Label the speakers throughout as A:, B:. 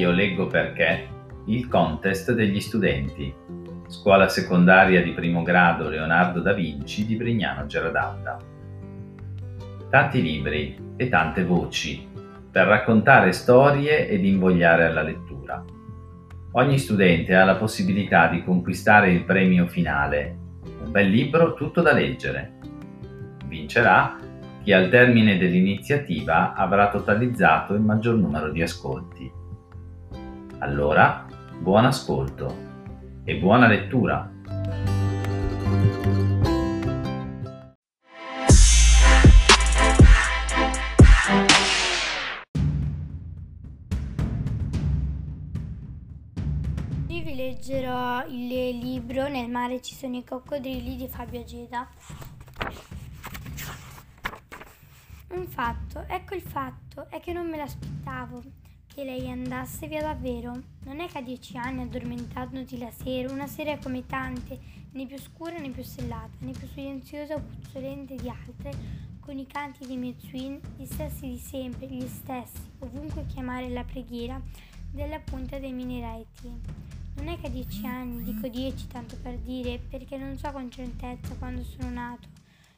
A: Io leggo perché il contest degli studenti. Scuola secondaria di primo grado Leonardo da Vinci di Brignano Geradalda. Tanti libri e tante voci per raccontare storie ed invogliare alla lettura. Ogni studente ha la possibilità di conquistare il premio finale, un bel libro tutto da leggere. Vincerà chi al termine dell'iniziativa avrà totalizzato il maggior numero di ascolti. Allora, buon ascolto e buona lettura!
B: Oggi vi leggerò il libro Nel mare ci sono i coccodrilli di Fabio Ageda. Un fatto, ecco il fatto, è che non me l'aspettavo che lei andasse via davvero. Non è che a dieci anni, addormentandoti la sera, una sera come tante, né più scura né più stellata, né più silenziosa o puzzolente di altre, con i canti dei miei twin, gli stessi di sempre, gli stessi, ovunque chiamare la preghiera, della punta dei minereti. Non è che a dieci anni, dico dieci tanto per dire, perché non so con certezza quando sono nato.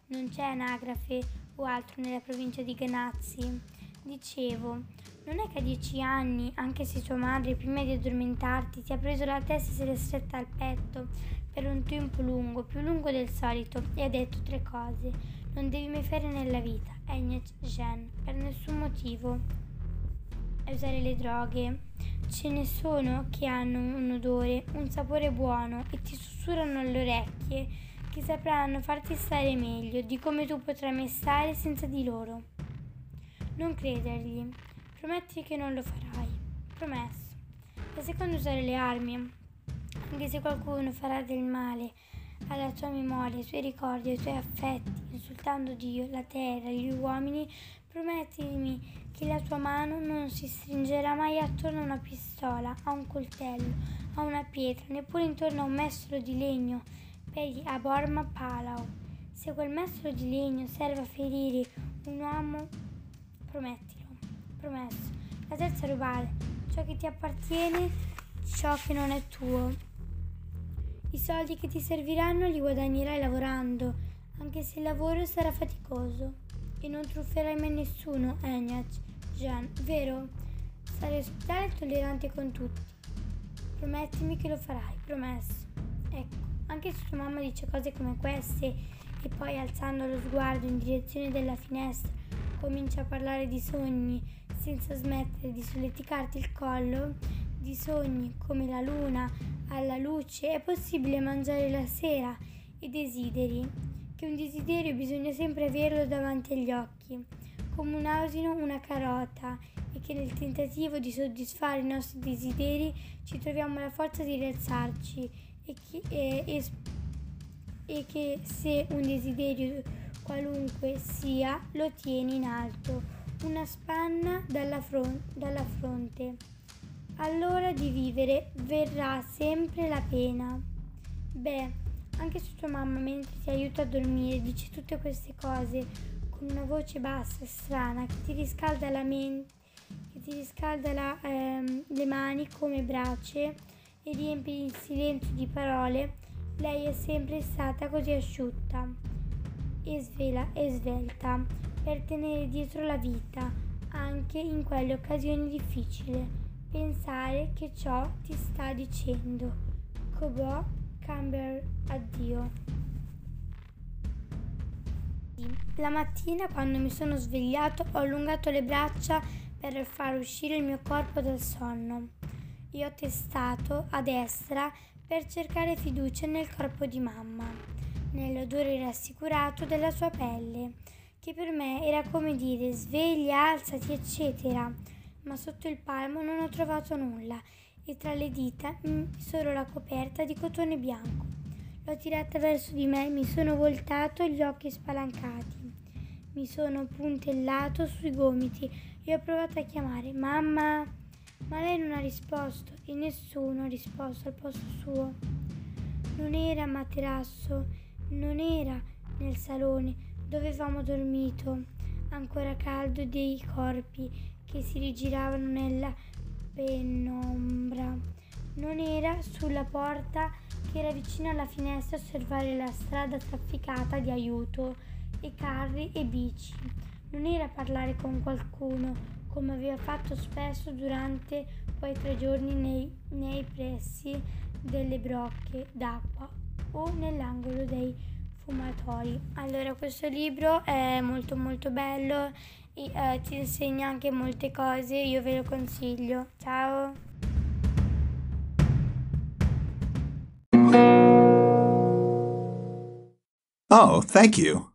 B: Non c'è anagrafe o altro nella provincia di Ganazzi. Dicevo, non è che a dieci anni, anche se tua madre prima di addormentarti ti ha preso la testa e se l'è stretta al petto per un tempo lungo, più lungo del solito, e ha detto tre cose. Non devi mai fare nella vita, Agnes Jean, per nessun motivo. E usare le droghe. Ce ne sono che hanno un odore, un sapore buono e ti sussurrano alle orecchie che sapranno farti stare meglio di come tu potrai mai stare senza di loro. Non credergli. Prometti che non lo farai. Promesso. E secondo usare le armi, anche se qualcuno farà del male alla tua memoria, ai tuoi ricordi, ai tuoi affetti, insultando Dio, la terra, gli uomini, promettimi che la tua mano non si stringerà mai attorno a una pistola, a un coltello, a una pietra, neppure intorno a un mestolo di legno per gli Aborma Palau. Se quel mestolo di legno serve a ferire un uomo, promettilo, promesso. La terza rubare, ciò che ti appartiene, ciò che non è tuo. I soldi che ti serviranno li guadagnerai lavorando, anche se il lavoro sarà faticoso. E non trufferai mai nessuno, Enyach, Jean, vero? Sarai ospitale e tollerante con tutti. Promettimi che lo farai, promesso. Ecco, anche se tua mamma dice cose come queste e poi alzando lo sguardo in direzione della finestra comincia a parlare di sogni senza smettere di solleticarti il collo, di sogni come la luna alla luce, è possibile mangiare la sera e desideri che un desiderio bisogna sempre averlo davanti agli occhi, come un asino una carota, e che nel tentativo di soddisfare i nostri desideri ci troviamo la forza di rialzarci e che, e, e, e che se un desiderio qualunque sia lo tieni in alto, una spanna dalla, fron- dalla fronte. Allora di vivere verrà sempre la pena. Beh, anche se tua mamma mentre ti aiuta a dormire dice tutte queste cose con una voce bassa e strana che ti riscalda la mente, che ti riscalda la, ehm, le mani come brace e riempie il silenzio di parole, lei è sempre stata così asciutta e svela e svelta per tenere dietro la vita anche in quelle occasioni difficili. Pensare che ciò ti sta dicendo. Cobò Camber addio. La mattina quando mi sono svegliato ho allungato le braccia per far uscire il mio corpo dal sonno e ho testato a destra per cercare fiducia nel corpo di mamma, nell'odore rassicurato della sua pelle, che per me era come dire sveglia, alzati, eccetera, ma sotto il palmo non ho trovato nulla e tra le dita solo la coperta di cotone bianco. L'ho tirata verso di me, mi sono voltato gli occhi spalancati. Mi sono puntellato sui gomiti e ho provato a chiamare mamma, ma lei non ha risposto e nessuno ha risposto al posto suo. Non era materasso, non era nel salone dove avevamo dormito, ancora caldo dei corpi che si rigiravano nella penombra. Non era sulla porta che era vicino alla finestra a osservare la strada trafficata di aiuto e carri e bici. Non era parlare con qualcuno, come aveva fatto spesso durante quei tre giorni nei, nei pressi delle brocche d'acqua o nell'angolo dei fumatori. Allora, questo libro è molto molto bello e eh, ti insegna anche molte cose, io ve lo consiglio. Ciao!
C: Oh, thank you.